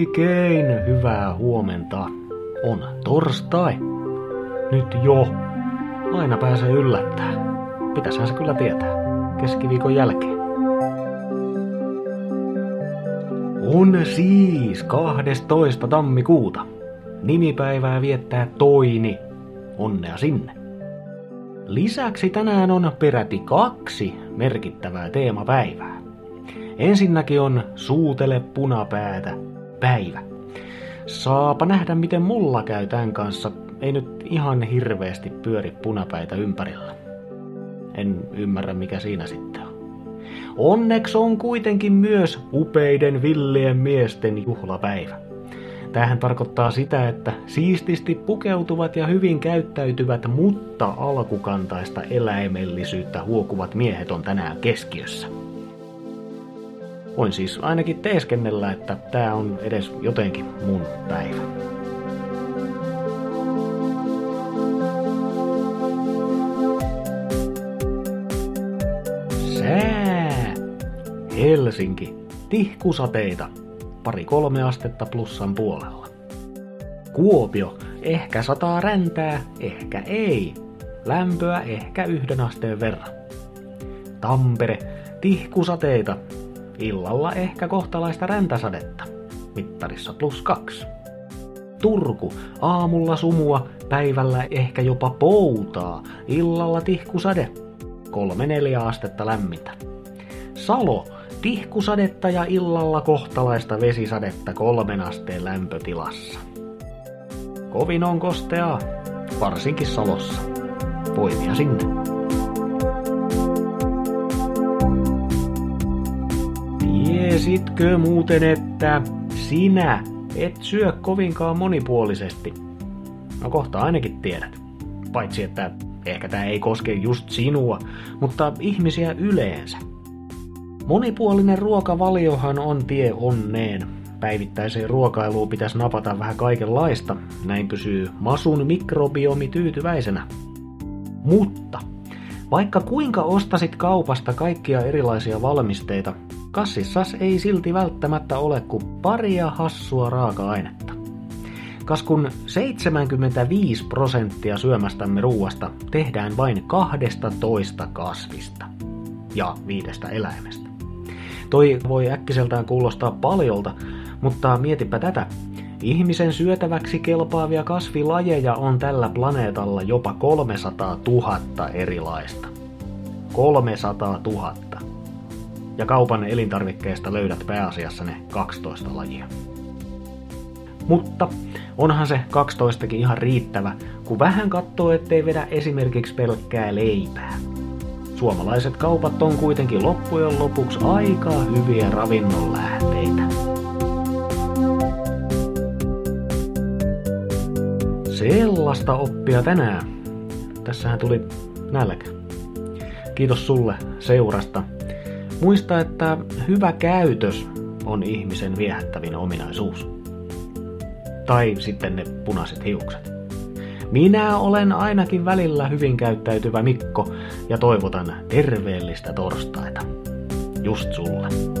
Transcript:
Oikein hyvää huomenta. On torstai. Nyt jo. Aina pääsee yllättää. Pitäishän se kyllä tietää. Keskiviikon jälkeen. On siis 12. tammikuuta. Nimipäivää viettää Toini. Onnea sinne. Lisäksi tänään on peräti kaksi merkittävää teemapäivää. Ensinnäkin on Suutele punapäätä päivä. Saapa nähdä, miten mulla käy tämän kanssa. Ei nyt ihan hirveästi pyöri punapäitä ympärillä. En ymmärrä, mikä siinä sitten on. Onneksi on kuitenkin myös upeiden villien miesten juhlapäivä. Tähän tarkoittaa sitä, että siististi pukeutuvat ja hyvin käyttäytyvät, mutta alkukantaista eläimellisyyttä huokuvat miehet on tänään keskiössä. Voin siis ainakin teeskennellä, että tämä on edes jotenkin mun päivä. Sää. Helsinki. Tihkusateita. Pari kolme astetta plussan puolella. Kuopio. Ehkä sataa räntää, ehkä ei. Lämpöä ehkä yhden asteen verran. Tampere. Tihkusateita. Illalla ehkä kohtalaista räntäsadetta. Mittarissa plus kaksi. Turku. Aamulla sumua, päivällä ehkä jopa poutaa. Illalla tihkusade. Kolme neljä astetta lämmintä. Salo. Tihkusadetta ja illalla kohtalaista vesisadetta kolmen asteen lämpötilassa. Kovin on kosteaa, varsinkin Salossa. Voimia sinne. Tiesitkö muuten, että sinä et syö kovinkaan monipuolisesti? No kohta ainakin tiedät. Paitsi että ehkä tämä ei koske just sinua, mutta ihmisiä yleensä. Monipuolinen ruokavaliohan on tie onneen. Päivittäiseen ruokailuun pitäisi napata vähän kaikenlaista, näin pysyy masun mikrobiomi tyytyväisenä. Mutta vaikka kuinka ostasit kaupasta kaikkia erilaisia valmisteita, kassissas ei silti välttämättä ole kuin paria hassua raaka-ainetta. Kas kun 75 prosenttia syömästämme ruuasta tehdään vain 12 kasvista ja viidestä eläimestä. Toi voi äkkiseltään kuulostaa paljolta, mutta mietipä tätä. Ihmisen syötäväksi kelpaavia kasvilajeja on tällä planeetalla jopa 300 000 erilaista. 300 000. Ja kaupan elintarvikkeista löydät pääasiassa ne 12 lajia. Mutta onhan se 12 ihan riittävä, kun vähän katsoo, ettei vedä esimerkiksi pelkkää leipää. Suomalaiset kaupat on kuitenkin loppujen lopuksi aika hyviä ravinnonlähteitä. Sellaista oppia tänään. Tässähän tuli nälkä. Kiitos sulle seurasta. Muista, että hyvä käytös on ihmisen viehättävin ominaisuus. Tai sitten ne punaiset hiukset. Minä olen ainakin välillä hyvin käyttäytyvä Mikko ja toivotan terveellistä torstaita. Just sulle.